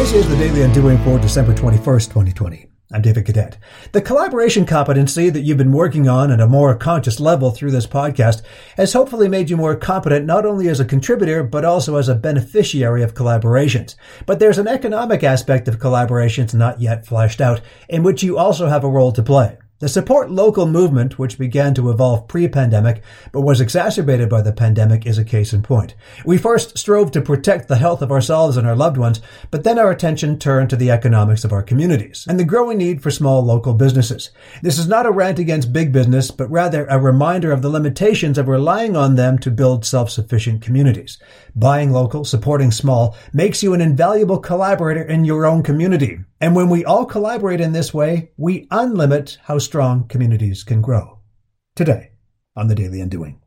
This is the Daily Undoing for December 21st, 2020. I'm David Cadet. The collaboration competency that you've been working on at a more conscious level through this podcast has hopefully made you more competent not only as a contributor, but also as a beneficiary of collaborations. But there's an economic aspect of collaborations not yet fleshed out, in which you also have a role to play. The support local movement, which began to evolve pre-pandemic, but was exacerbated by the pandemic, is a case in point. We first strove to protect the health of ourselves and our loved ones, but then our attention turned to the economics of our communities and the growing need for small local businesses. This is not a rant against big business, but rather a reminder of the limitations of relying on them to build self-sufficient communities. Buying local, supporting small, makes you an invaluable collaborator in your own community. And when we all collaborate in this way, we unlimit how strong communities can grow. Today on the Daily Undoing.